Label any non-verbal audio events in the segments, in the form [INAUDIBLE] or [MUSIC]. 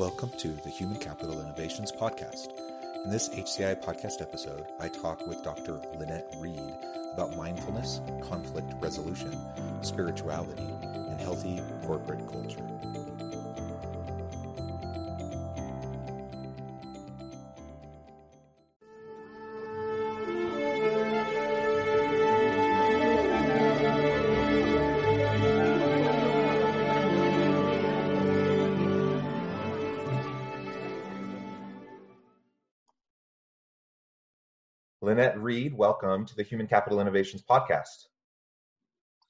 Welcome to the Human Capital Innovations Podcast. In this HCI podcast episode, I talk with Dr. Lynette Reed about mindfulness, conflict resolution, spirituality, and healthy corporate culture. Lynette Reed, welcome to the Human Capital Innovations Podcast.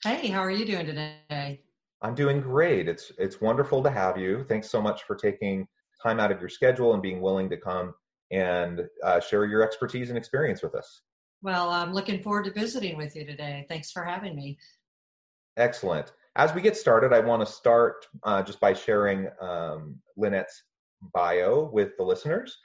Hey, how are you doing today? I'm doing great. It's it's wonderful to have you. Thanks so much for taking time out of your schedule and being willing to come and uh, share your expertise and experience with us. Well, I'm looking forward to visiting with you today. Thanks for having me. Excellent. As we get started, I want to start uh, just by sharing um, Lynette's bio with the listeners.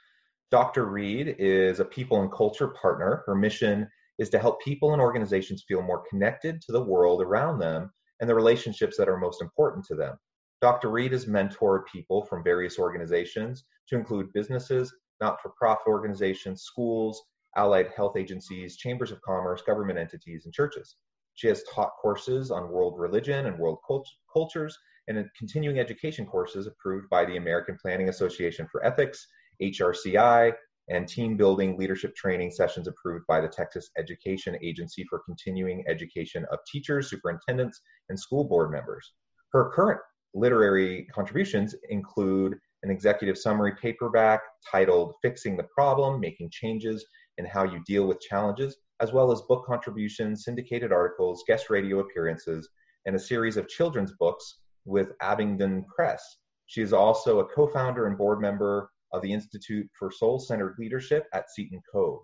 Dr. Reed is a people and culture partner. Her mission is to help people and organizations feel more connected to the world around them and the relationships that are most important to them. Dr. Reed has mentored people from various organizations to include businesses, not for profit organizations, schools, allied health agencies, chambers of commerce, government entities, and churches. She has taught courses on world religion and world cult- cultures and continuing education courses approved by the American Planning Association for Ethics HRCI, and team building leadership training sessions approved by the Texas Education Agency for continuing education of teachers, superintendents, and school board members. Her current literary contributions include an executive summary paperback titled Fixing the Problem Making Changes in How You Deal with Challenges, as well as book contributions, syndicated articles, guest radio appearances, and a series of children's books with Abingdon Press. She is also a co founder and board member of the Institute for Soul Centered Leadership at Seton Cove.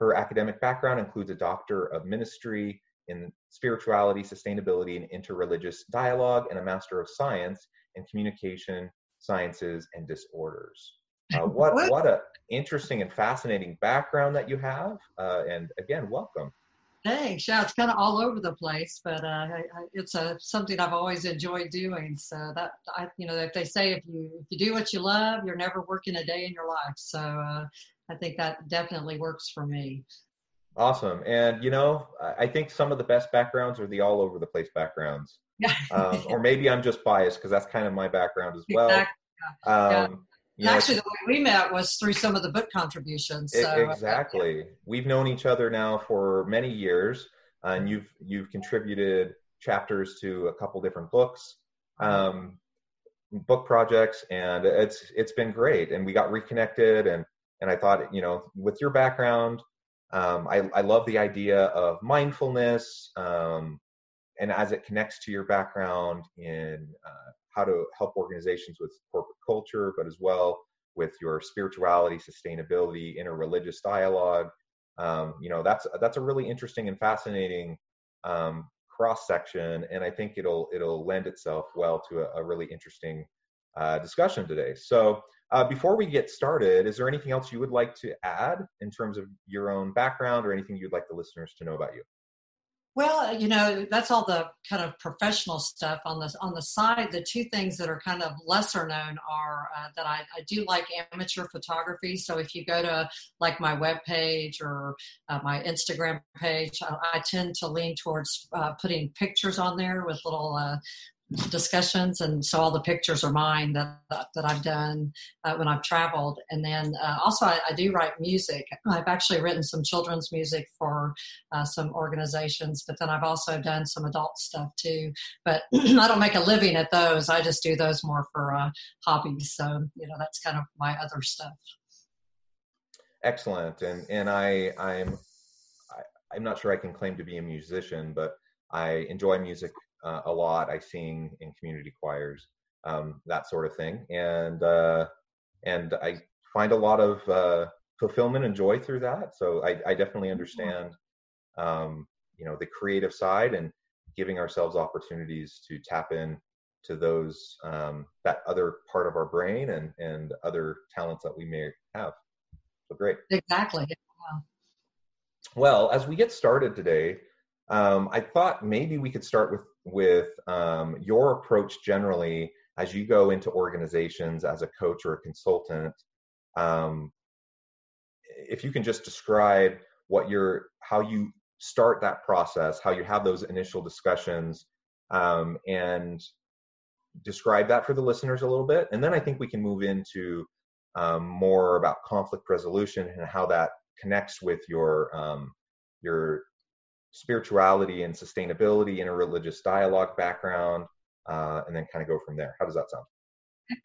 Her academic background includes a Doctor of Ministry in Spirituality, Sustainability, and Interreligious Dialogue, and a Master of Science in Communication, Sciences, and Disorders. Uh, [LAUGHS] what what a interesting and fascinating background that you have, uh, and again, welcome. Thanks. Yeah, it's kind of all over the place, but uh, I, I, it's a something I've always enjoyed doing. So that I, you know, if they say if you if you do what you love, you're never working a day in your life. So uh, I think that definitely works for me. Awesome, and you know, I think some of the best backgrounds are the all over the place backgrounds. Yeah. [LAUGHS] um, or maybe I'm just biased because that's kind of my background as well. Exactly. Um, yeah. You know, Actually, the way we met was through some of the book contributions. So. Uh, exactly. We've known each other now for many years, and you've you've contributed chapters to a couple different books, um, book projects, and it's it's been great. And we got reconnected, and and I thought, you know, with your background, um, I I love the idea of mindfulness, um, and as it connects to your background in uh, how to help organizations with corporate culture, but as well with your spirituality, sustainability, interreligious dialogue. Um, you know, that's that's a really interesting and fascinating um, cross section, and I think it'll it'll lend itself well to a, a really interesting uh, discussion today. So, uh, before we get started, is there anything else you would like to add in terms of your own background or anything you'd like the listeners to know about you? Well, you know, that's all the kind of professional stuff on the on the side. The two things that are kind of lesser known are uh, that I, I do like amateur photography. So if you go to like my web page or uh, my Instagram page, I, I, tend to lean towards uh, putting pictures on there with little uh, discussions and so all the pictures are mine that that I've done uh, when I've traveled. And then uh, also I, I, do write music. I've actually written some children's music for uh, some organizations but then I've also done some adult stuff too. But [CLEARS THROAT] I don't make a living at those. I just do those more for uh, hobbies. So you know that's kind of my other stuff. Excellent. And and I I'm I, I'm not sure I can claim to be a musician but I enjoy music uh, a lot. I sing in community choirs. um, that sort of thing. And uh, and I find a lot of uh, fulfillment and joy through that. So I, I definitely understand, um, you know, the creative side and giving ourselves opportunities to tap in to those um, that other part of our brain and and other talents that we may have. So great. Exactly. Well, as we get started today, um, I thought maybe we could start with with um, your approach generally as you go into organizations as a coach or a consultant. Um, if you can just describe what your how you start that process, how you have those initial discussions, um, and describe that for the listeners a little bit, and then I think we can move into um, more about conflict resolution and how that connects with your um, your spirituality and sustainability, interreligious dialogue background, uh, and then kind of go from there. How does that sound?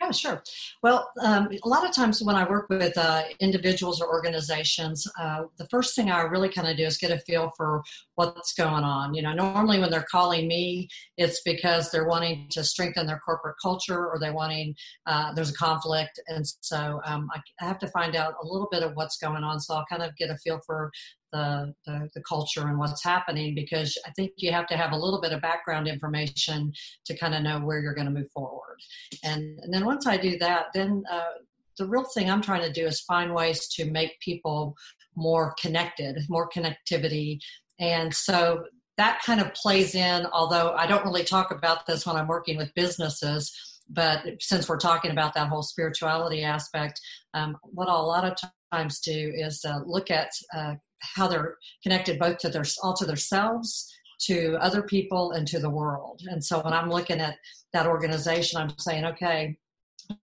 Yeah, sure. Well, um, a lot of times when I work with uh, individuals or organizations, uh, the first thing I really kind of do is get a feel for what's going on. You know, normally when they're calling me, it's because they're wanting to strengthen their corporate culture or they're wanting, uh, there's a conflict. And so um, I, I have to find out a little bit of what's going on. So I'll kind of get a feel for the, the, the, culture and what's happening because I think you have to have a little bit of background information to kind of know where you're going to move forward. And, and then once I do that, then uh, the real thing I'm trying to do is find ways to make people more connected, more connectivity. And so that kind of plays in, although I don't really talk about this when I'm working with businesses. But since we're talking about that whole spirituality aspect, um, what I'll a lot of times do is uh, look at uh, how they're connected both to their all to themselves to other people and to the world. And so when i'm looking at that organization i'm saying okay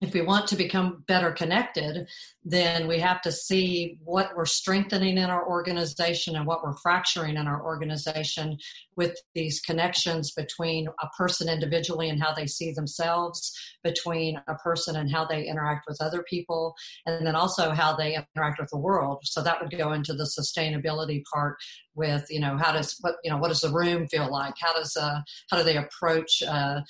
if we want to become better connected, then we have to see what we're strengthening in our organization and what we're fracturing in our organization with these connections between a person individually and how they see themselves, between a person and how they interact with other people, and then also how they interact with the world. So that would go into the sustainability part with, you know, how does what you know what does the room feel like? How does uh, how do they approach uh,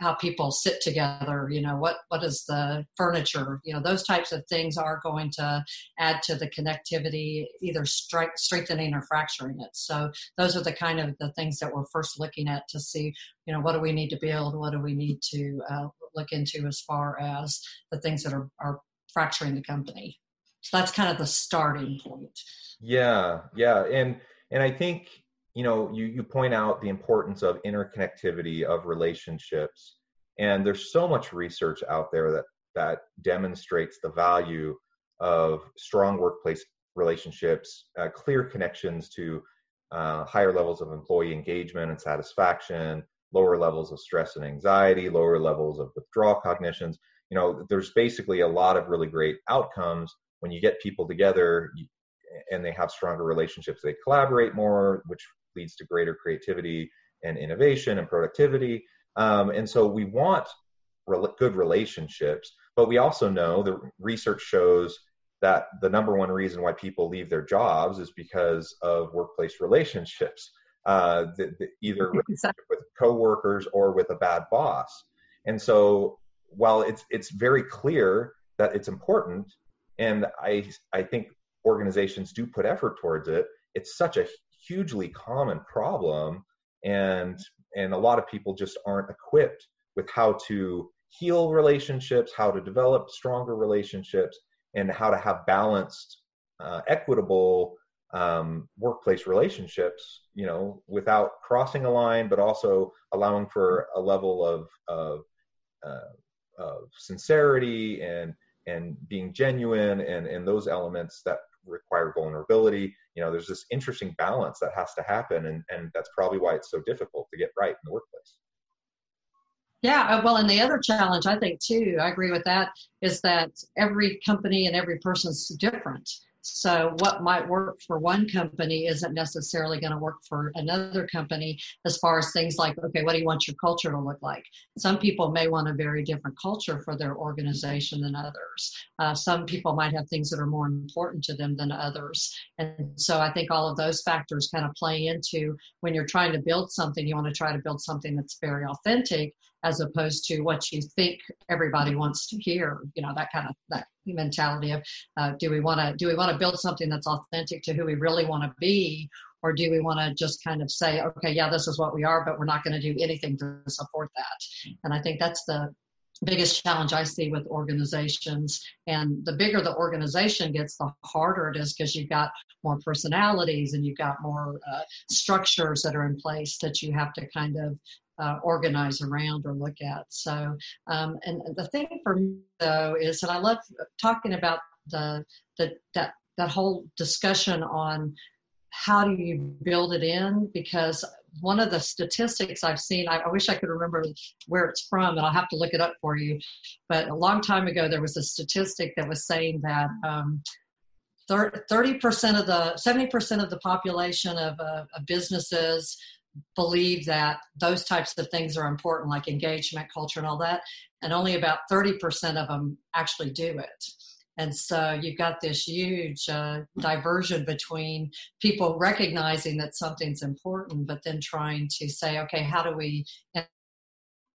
how people sit together you know what what is the furniture you know those types of things are going to add to the connectivity either strike, strengthening or fracturing it. So those are the kind of the things that we're first looking at to see you know what do we need to build what do we need to uh, look into as far as the things that are, are fracturing the company. So that's kind of the starting point. Yeah yeah and and i think you know you you point out the importance of interconnectivity of relationships and there's so much research out there that that demonstrates the value of strong workplace relationships uh, clear connections to uh, higher levels of employee engagement and satisfaction lower levels of stress and anxiety lower levels of withdrawal cognitions. You know there's basically a lot of really great outcomes. When you get people together and they have stronger relationships they collaborate more which leads to greater creativity and innovation and productivity. Um, and so we want re- good relationships, but we also know the research shows that the number one reason why people leave their jobs is because of workplace relationships, uh, the, the, either [LAUGHS] exactly. with coworkers or with a bad boss. And so while it's it's very clear that it's important, and I I think organizations do put effort towards it, it's such a hugely common problem and and a lot of people just aren't equipped with how to heal relationships how to develop stronger relationships and how to have balanced uh, equitable um, workplace relationships you know without crossing a line but also allowing for a level of of, uh, of sincerity and and being genuine and and those elements that require vulnerability you know there's this interesting balance that has to happen and and that's probably why it's so difficult to get right in the workplace. Yeah uh, well and the other challenge i think too i agree with that is that every company and every person's different so, what might work for one company isn't necessarily going to work for another company as far as things like, okay, what do you want your culture to look like? Some people may want a very different culture for their organization than others. Uh, some people might have things that are more important to them than others. And so, I think all of those factors kind of play into when you're trying to build something, you want to try to build something that's very authentic as opposed to what you think everybody wants to hear. You know that kind of that mentality of uh, do we want to do we want to build something that's authentic to who we really want to be, or do we want to just kind of say okay yeah this is what we are, but we're not going to do anything to support that. And I think that's the biggest challenge I see with organizations. And the bigger the organization gets, the harder it is because you've got more personalities and you've got more uh, structures that are in place that you have to kind of uh, organize around or look at. So, um, and the thing for me though is, and I love talking about the, the that that whole discussion on how do you build it in because one of the statistics I've seen, I, I, wish I could remember where it's from, and I'll have to look it up for you. But a long time ago, there was a statistic that was saying that um, 30% of the, 70% of the population of, uh, of businesses believe that those types of things are important, like engagement, culture, and all that. And only about 30% of them actually do it. And so you've got this huge uh, diversion between people recognizing that something's important, but then trying to say, okay, how do we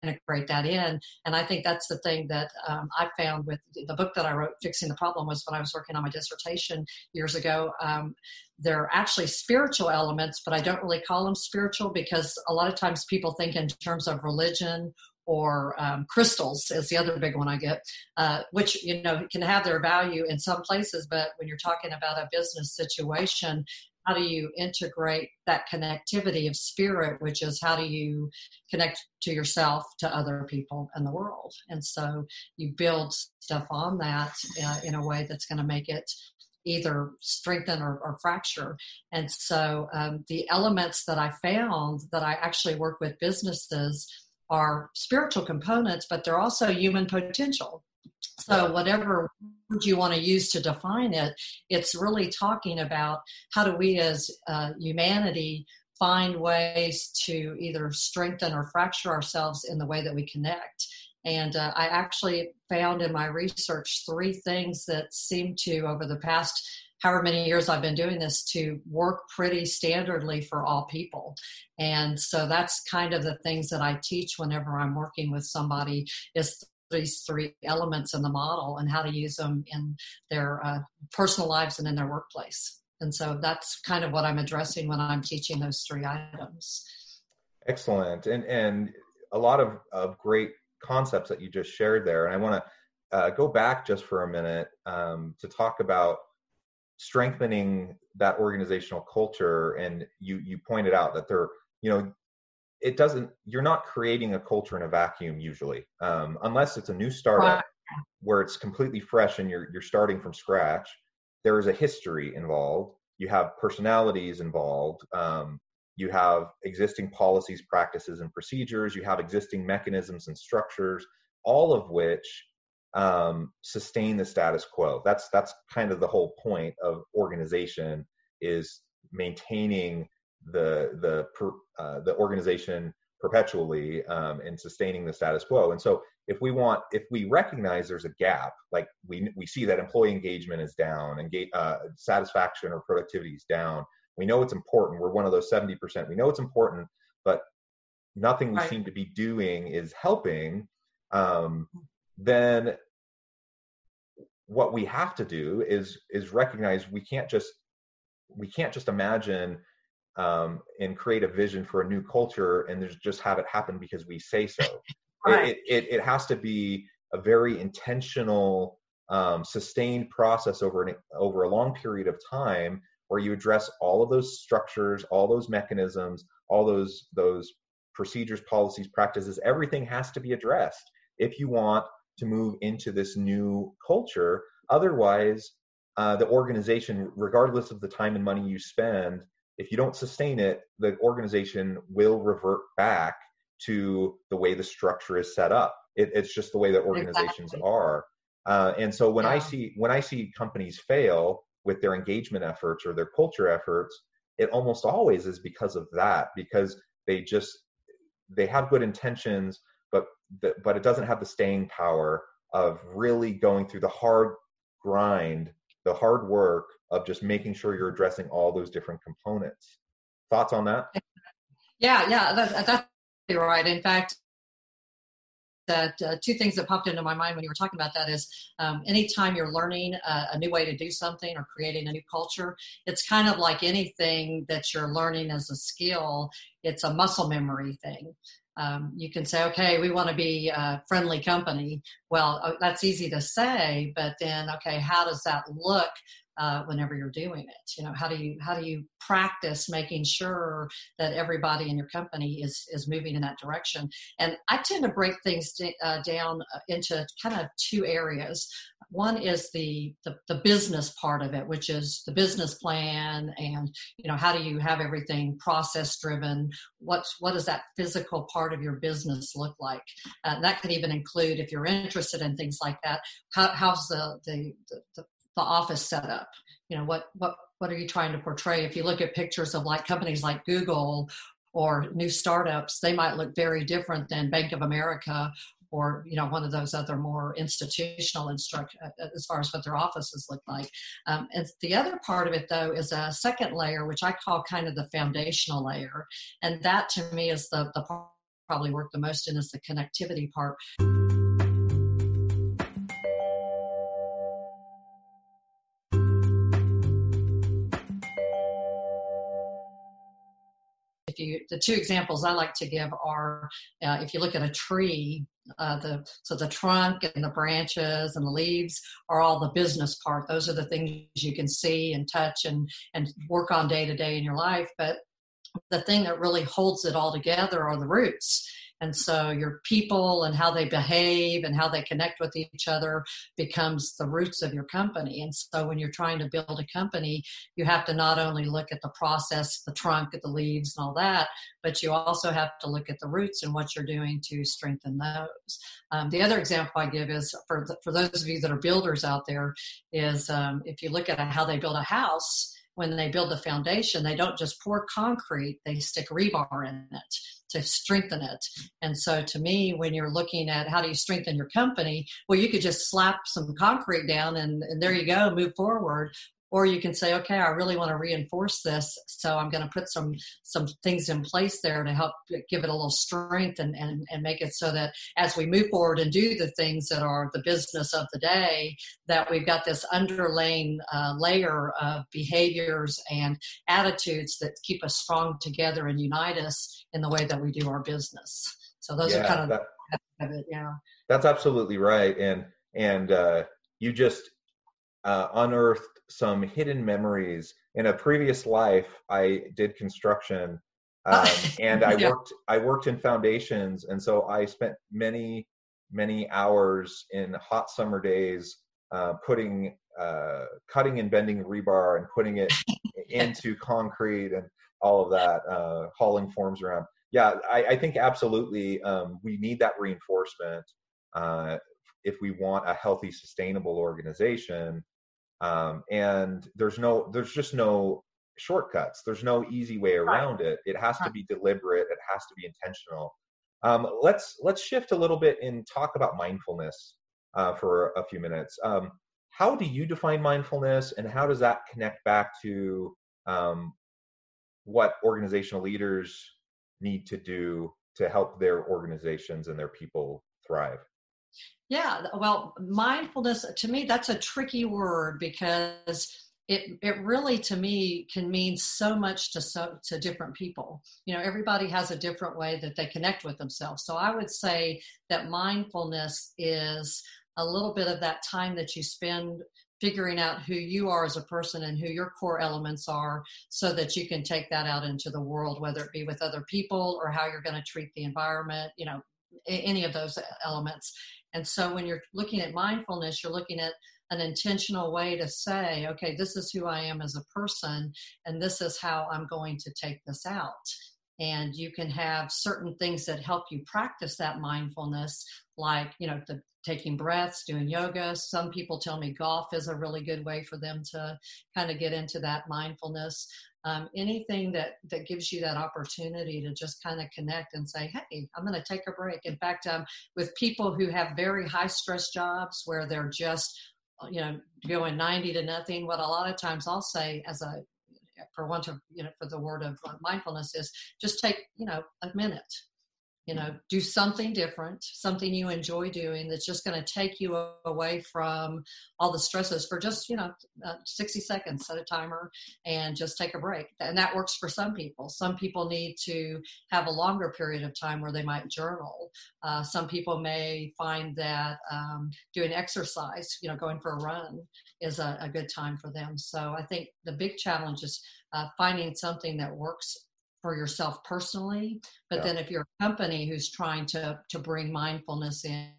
integrate that in? And I think that's the thing that um, I found with the book that I wrote, Fixing the Problem, was when I was working on my dissertation years ago. Um, there are actually spiritual elements, but I don't really call them spiritual because a lot of times people think in terms of religion or um, crystals is the other big one I get, uh, which you know can have their value in some places, but when you're talking about a business situation, how do you integrate that connectivity of spirit, which is how do you connect to yourself, to other people, and the world? And so you build stuff on that uh, in a way that's going to make it either strengthen or, or fracture. And so um, the elements that I found that I actually work with businesses are spiritual components, but they're also human potential. So, whatever word you want to use to define it, it's really talking about how do we as uh, humanity find ways to either strengthen or fracture ourselves in the way that we connect. And uh, I actually found in my research three things that seem to, over the past however many years I've been doing this to work pretty standardly for all people. And so that's kind of the things that I teach whenever I'm working with somebody is these three elements in the model and how to use them in their uh, personal lives and in their workplace. And so that's kind of what I'm addressing when I'm teaching those three items. Excellent. And, and a lot of, of great concepts that you just shared there. And I want to uh, go back just for a minute um, to talk about strengthening that organizational culture and you you pointed out that there you know it doesn't you're not creating a culture in a vacuum usually um, unless it's a new startup where it's completely fresh and you're you're starting from scratch. There is a history involved. You have personalities involved. Um, you have existing policies practices and procedures. You have existing mechanisms and structures all of which um, sustain the status quo. That's that's kind of the whole point of organization is maintaining the the uh, the organization perpetually um, and sustaining the status quo. And so if we want if we recognize there's a gap, like we we see that employee engagement is down and uh, satisfaction or productivity is down. We know it's important. We're one of those 70%. We know it's important, but nothing we right. seem to be doing is helping. Um, then what we have to do is is recognize we can't just we can't just imagine um, and create a vision for a new culture and just have it happen because we say so. [LAUGHS] right. it, it, it, has to be a very intentional, um, sustained process over an, over a long period of time where you address all of those structures, all those mechanisms, all those those procedures, policies, practices. Everything has to be addressed if you want to move into this new culture. Otherwise, uh, the organization, regardless of the time and money you spend, if you don't sustain it, the organization will revert back to the way the structure is set up. It, it's just the way that organizations exactly. are. Uh, and so when yeah. I see when I see companies fail with their engagement efforts or their culture efforts, it almost always is because of that because they just they have good intentions but the, but it doesn't have the staying power of really going through the hard grind, the hard work of just making sure you're addressing all those different components. Thoughts on that? Yeah, yeah, that, that's right. In fact, that uh, two things that popped into my mind when you were talking about that is um, anytime you're learning a, a, new way to do something or creating a new culture, it's kind of like anything that you're learning as a skill. It's a muscle memory thing. Um, you can say, okay, we want to be a friendly company. Well, uh, that's easy to say, but then, okay, how does that look uh, whenever you're doing it you know how do you how do you practice making sure that everybody in your company is is moving in that direction? And i tend to break things d- uh, down uh, into kind of two areas. One is the, the, the business part of it which is the business plan and you know how do you have everything process driven? What's what does that physical part of your business look like? Uh, that could even include if you're interested in things like that how, how's the, the, the, the office setup? You know what what what are you trying to portray? If you look at pictures of like companies like google or new startups they might look very different than bank of america or you know one of those other more institutional instruct uh, uh, as far as what their offices look like. Um, and the other part of it though is a second layer which i call kind of the foundational layer. And that to me is the, the part probably work the most in is the connectivity part you the two examples I like to give are uh, if you look at a tree, uh, the so the trunk and the branches and the leaves are all the business part. Those are the things you can see and touch and and work on day to day in your life. But the thing that really holds it all together are the roots and so your people and how they behave and how they connect with each other becomes the roots of your company. And so when you're trying to build a company, you have to not only look at the process, the trunk, the leaves, and all that, but you also have to look at the roots and what you're doing to strengthen those. Um, the other example I give is for, the, for those of you that are builders out there, is um, if you look at how they build a house, when they build the foundation, they don't just pour concrete, they stick rebar in it to strengthen it. And so to me, when you're looking at how do you strengthen your company, well, you could just slap some concrete down and, and there you go, move forward or you can say okay i really want to reinforce this so i'm going to put some some things in place there to help give it a little strength and, and and make it so that as we move forward and do the things that are the business of the day that we've got this underlaying uh, layer of behaviors and attitudes that keep us strong together and unite us in the way that we do our business. So those yeah, are kind of, that, of it yeah. That's absolutely right and and uh, you just uh, unearthed some hidden memories. In a previous life, I did construction, [LAUGHS] um, and I yeah. worked I worked in foundations, and so I spent many many hours in hot summer days uh, putting uh, cutting and bending rebar and putting it [LAUGHS] into concrete and all of that, uh, hauling forms around. Yeah, I, I think absolutely um, we need that reinforcement uh, if we want a healthy, sustainable organization um, and there's no there's just no shortcuts. There's no easy way around it. It has to be deliberate. It has to be intentional. Um, let's let's shift a little bit and talk about mindfulness uh, for a few minutes. Um, how do you define mindfulness and how does that connect back to um, what organizational leaders need to do to help their organizations and their people thrive yeah, well, mindfulness to me that's a tricky word because it it really to me can mean so much to so to different people. You know, everybody has a different way that they connect with themselves. So I would say that mindfulness is a little bit of that time that you spend figuring out who you are as a person and who your core elements are so that you can take that out into the world whether it be with other people or how you're going to treat the environment you know any of those elements and so when you're looking at mindfulness, you're looking at an intentional way to say, okay, this is who I am as a person, and this is how I'm going to take this out. And you can have certain things that help you practice that mindfulness, like, you know, the taking breaths, doing yoga. Some people tell me golf is a really good way for them to kind of get into that mindfulness. Um, anything that that gives you that opportunity to just kind of connect and say hey i'm going to take a break. In fact um, with people who have very high stress jobs where they're just you know going 90 to nothing what a lot of times i'll say as a for want of you know for the word of mindfulness is just take you know a minute you know do something different something you enjoy doing that's just going to take you away from all the stresses for just you know uh, 60 seconds set a timer and just take a break. And that works for some people. Some people need to have a longer period of time where they might journal. Uh, some people may find that um, doing exercise you know going for a run is a, a, good time for them. So i think the big challenge is uh, finding something that works for yourself personally but yeah. then if you're a company who's trying to to bring mindfulness in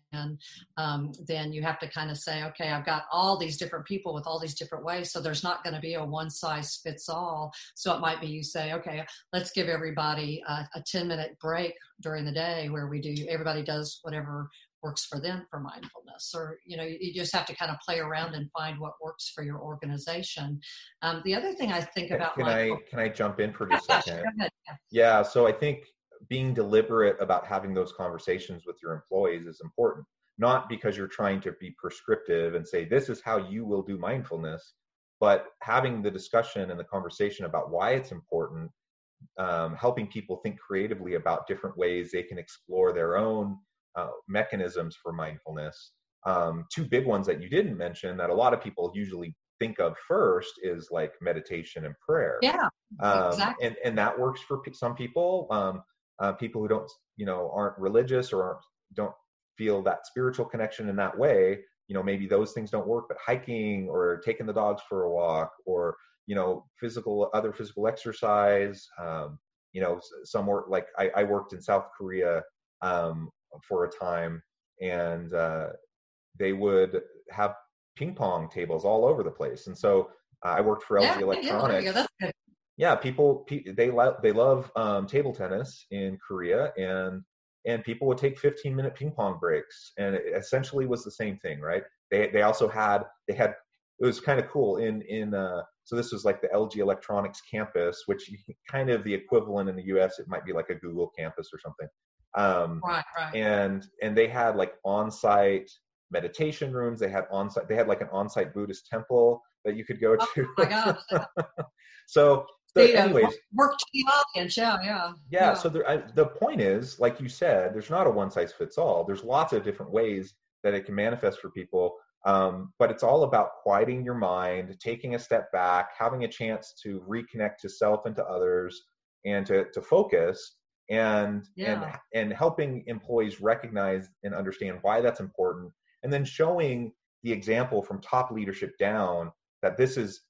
um, then you have to kind of say okay i've got all these different people with all these different ways so there's not going to be a one size fits all so it might be you say okay let's give everybody a, a 10 minute break during the day where we do everybody does whatever works for them for mindfulness or you know you just have to kind of play around and find what works for your organization. Um, the other thing i think about can i can i jump in for just a second? yeah, yeah so i think being deliberate about having those conversations with your employees is important. Not because you're trying to be prescriptive and say this is how you will do mindfulness but having the discussion and the conversation about why it's important um, helping people think creatively about different ways they can explore their own uh, mechanisms for mindfulness. Um, two big ones that you didn't mention that a lot of people usually think of first is like meditation and prayer. Yeah, um, exactly. And and that works for some people. Um, uh, people who don't, you know, aren't religious or aren't, don't feel that spiritual connection in that way. You know, maybe those things don't work. But hiking or taking the dogs for a walk or you know, physical other physical exercise. Um, you know, some work like I, I worked in South Korea um, for a time, and uh, they would have ping pong tables all over the place. And so uh, I worked for LG yeah, Electronics. Yeah, yeah, people they love they love um, table tennis in Korea, and and people would take 15 minute ping pong breaks, and it essentially was the same thing, right? They they also had they had it was kind of cool in in uh, so this was like the LG Electronics campus, which kind of the equivalent in the U.S. It might be like a Google campus or something. Um, right, right. And and they had like on-site meditation rooms. They had on-site. They had like an on-site Buddhist temple that you could go oh, to. my gosh. [LAUGHS] so, the, anyways, work to the audience. Yeah, yeah. Yeah. yeah. So there, I, the point is, like you said, there's not a one-size-fits-all. There's lots of different ways that it can manifest for people. Um, but it's all about quieting your mind, taking a step back, having a chance to reconnect to self and to others, and to to focus and yeah. and and helping employees recognize and understand why that's important and then showing the example from top leadership down that this is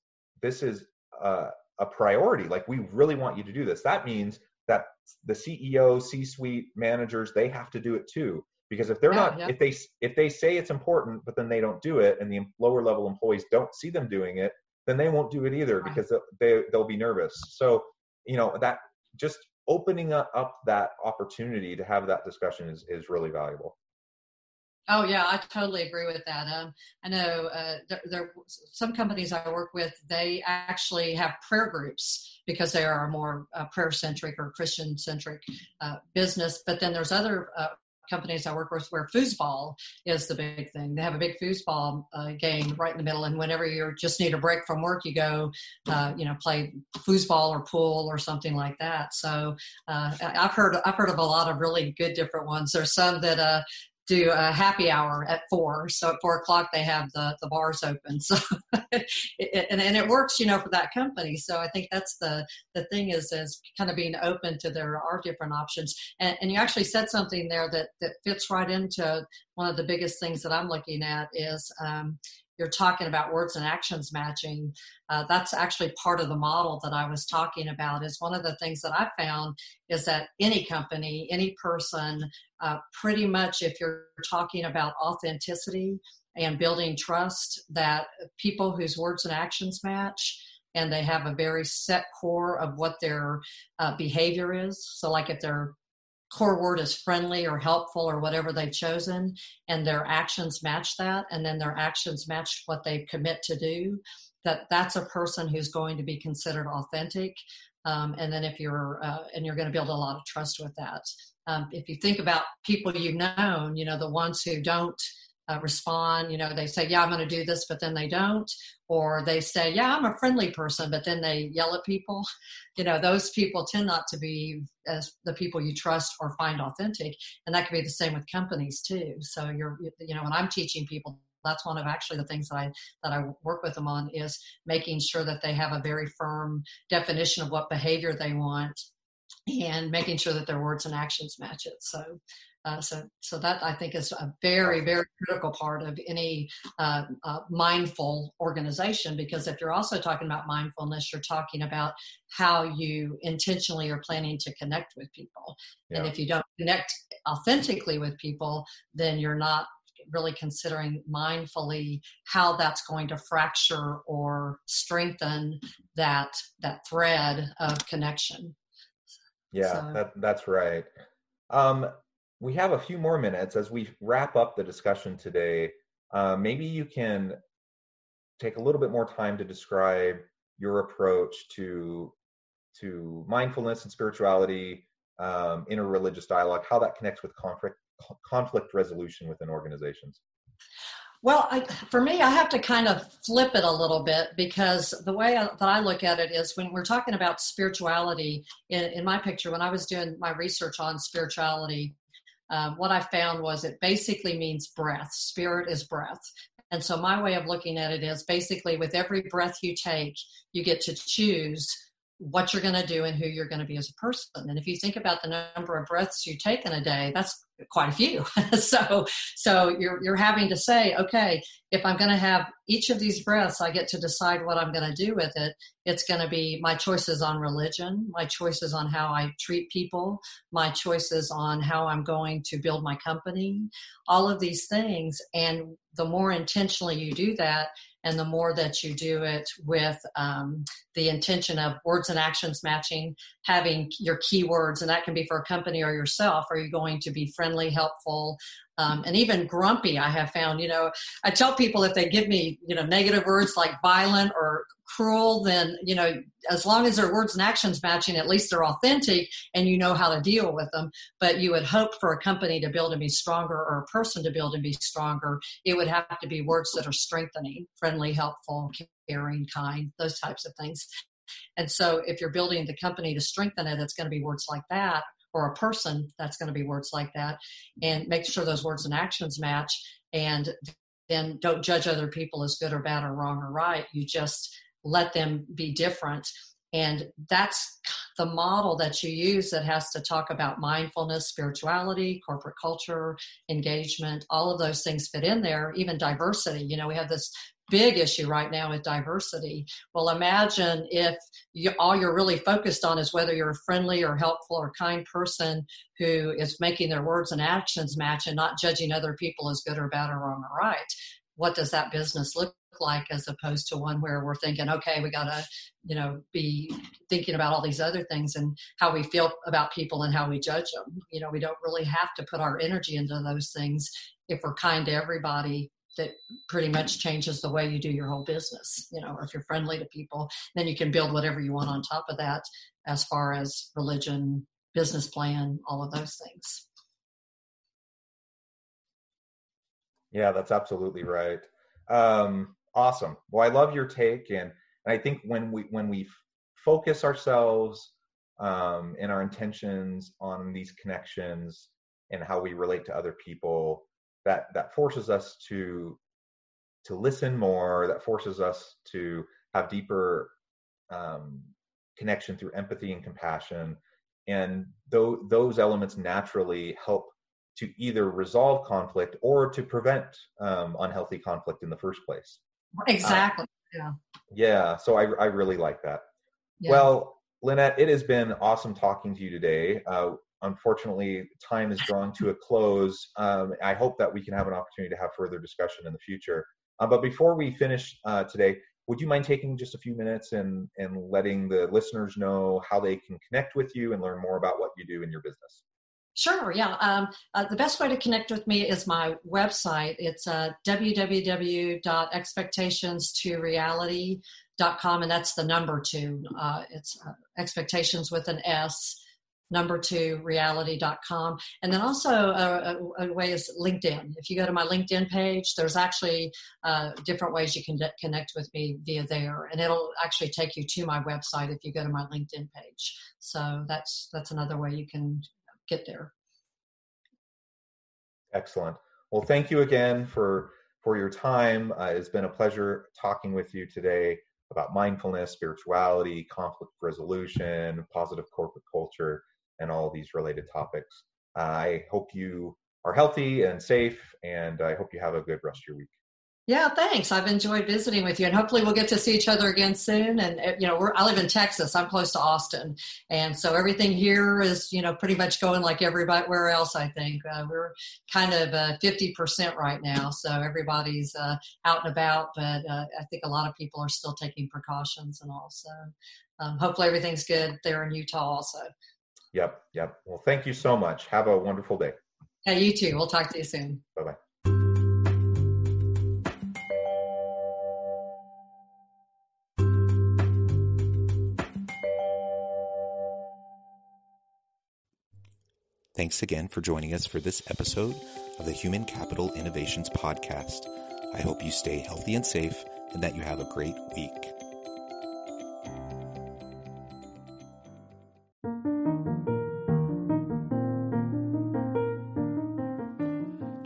this is a, a priority like we really want you to do this that means that the ceo c-suite managers they have to do it too because if they're yeah, not yeah. if they if they say it's important but then they don't do it and the lower level employees don't see them doing it then they won't do it either right. because they they'll be nervous so you know that just opening up that opportunity to have that discussion is, is really valuable. Oh yeah, I totally agree with that. Um, I know uh, there, there some companies I work with. They actually have prayer groups because they are a more uh, prayer centric or Christian centric uh, business. But then there's other uh, companies I work with where foosball is the big thing. They have a big foosball uh, game right in the middle, and whenever you just need a break from work, you go, uh, you know, play foosball or pool or something like that. So uh, I've heard I've heard of a lot of really good different ones. There's some that uh, do a happy hour at four. So at four o'clock they have the the bars open. [LAUGHS] So it, and and it works, you know, for that company. So I think that's the the thing is is kind of being open to there are different options. And and you actually said something there that that fits right into one of the biggest things that I'm looking at is um, you're talking about words and actions matching uh, that's actually part of the model that i was talking about is one of the things that i found is that any company any person uh, pretty much if you're talking about authenticity and building trust that people whose words and actions match and they have a very set core of what their uh, behavior is. So like if they're core word is friendly or helpful or whatever they've chosen and their actions match that and then their actions match what they commit to do that that's a person who's going to be considered authentic um, and then if you're uh, and you're going to build a lot of trust with that. Um, if you think about people you've known you know the ones who don't uh, respond. You know, they say, "Yeah, I'm going to do this," but then they don't, or they say, "Yeah, I'm a friendly person," but then they yell at people. [LAUGHS] You know, those people tend not to be as the people you trust or find authentic, and that can be the same with companies too. So you're, you know, when I'm teaching people that's one of actually the things that I that I work with them on is making sure that they have a very firm definition of what behavior they want and making sure that their words and actions match it. So uh, so, so that I think is a very, very critical part of any uh, uh, mindful organization. Because if you're also talking about mindfulness, you're talking about how you intentionally are planning to connect with people. Yeah. And if you don't connect authentically with people, then you're not really considering mindfully how that's going to fracture or strengthen that that thread of connection. Yeah, so. that, that's right. Um, we have a few more minutes as we wrap up the discussion today. Uh, maybe you can take a little bit more time to describe your approach to to mindfulness and spirituality, um, interreligious dialogue, how that connects with conflict conflict resolution within organizations. Well, I, for me, I have to kind of flip it a little bit because the way I, that I look at it is when we're talking about spirituality, in, in my picture, when I was doing my research on spirituality, uh, what I found was it basically means breath. Spirit is breath. And so my way of looking at it is basically with every breath you take, you get to choose what you're going to do and who you're going to be as a person. And if you think about the number of breaths you take in a day, that's quite a few. [LAUGHS] so so you're you're having to say, okay, if I'm going to have each of these breaths, I get to decide what I'm going to do with it. It's going to be my choices on religion, my choices on how I treat people, my choices on how I'm going to build my company, all of these things. And the more intentionally you do that, and the more that you do it with um, the intention of words and actions matching, having your keywords, and that can be for a company or yourself. Are you going to be friendly, helpful, um, and even grumpy? I have found, you know, I tell people if they give me, you know, negative words like violent or cruel, then, you know, as long as their words and actions matching, at least they're authentic and you know how to deal with them. But you would hope for a company to build and be stronger or a person to build and be stronger. It would have to be words that are strengthening, friendly, helpful, caring, kind, those types of things. And so if you're building the company to strengthen it, it's going to be words like that or a person that's going to be words like that and make sure those words and actions match and then don't judge other people as good or bad or wrong or right you just let them be different and that's the model that you use that has to talk about mindfulness, spirituality, corporate culture, engagement, all of those things fit in there, even diversity. You know, we have this big issue right now with diversity. Well, imagine if you, all you're really focused on is whether you're a friendly or helpful or kind person who is making their words and actions match and not judging other people as good or bad or wrong or right. What does that business look like as opposed to one where we're thinking, okay, we got to, you know, be thinking about all these other things and how we feel about people and how we judge them. You know, we don't really have to put our energy into those things if we're kind to everybody that pretty much changes the way you do your whole business you know if you're friendly to people then you can build whatever you want on top of that as far as religion business plan all of those things. Yeah that's absolutely right. Um, awesome. Well i love your take and, and i think when we when we focus ourselves um, and our intentions on these connections and how we relate to other people that that forces us to to listen more that forces us to have deeper um, connection through empathy and compassion. And th- those elements naturally help to either resolve conflict or to prevent um, unhealthy conflict in the first place. Exactly uh, yeah. yeah so i, I really like that. Yeah. well lynette it has been awesome talking to you today. Uh, unfortunately, time is drawing to a close. Um, I hope that we can have an opportunity to have further discussion in the future. Uh, but before we finish uh, today, would you mind taking just a few minutes and, and letting the listeners know how they can connect with you and learn more about what you do in your business? Sure, yeah. Um, uh, the best way to connect with me is my website. It's uh, www.expectations2reality.com, and that's the number two. Uh, it's uh, expectations with an S number two reality.com and then also a, a, a, way is linkedin. If you go to my linkedin page there's actually uh, different ways you can de- connect with me via there. And it'll actually take you to my website if you go to my linkedin page. So that's that's another way you can get there. Excellent. Well thank you again for for your time. Uh, it's been a pleasure talking with you today about mindfulness spirituality conflict resolution positive corporate culture and all these related topics. I hope you are healthy and safe, and I hope you have a good rest of your week. Yeah, thanks. I've enjoyed visiting with you, and hopefully we'll get to see each other again soon. And uh, you know, I live in Texas. I'm close to Austin, and so everything here is you know pretty much going like everywhere else. I think uh, we're kind of uh, fifty percent right now, so everybody's uh, out and about. But uh, I think a lot of people are still taking precautions and all. So um, hopefully everything's good there in Utah also. Yep, yep. Well, thank you so much. Have a wonderful day. Yeah, you too. We'll talk to you soon. Bye bye. Thanks again for joining us for this episode of the Human Capital Innovations Podcast. I hope you stay healthy and safe and that you have a great week.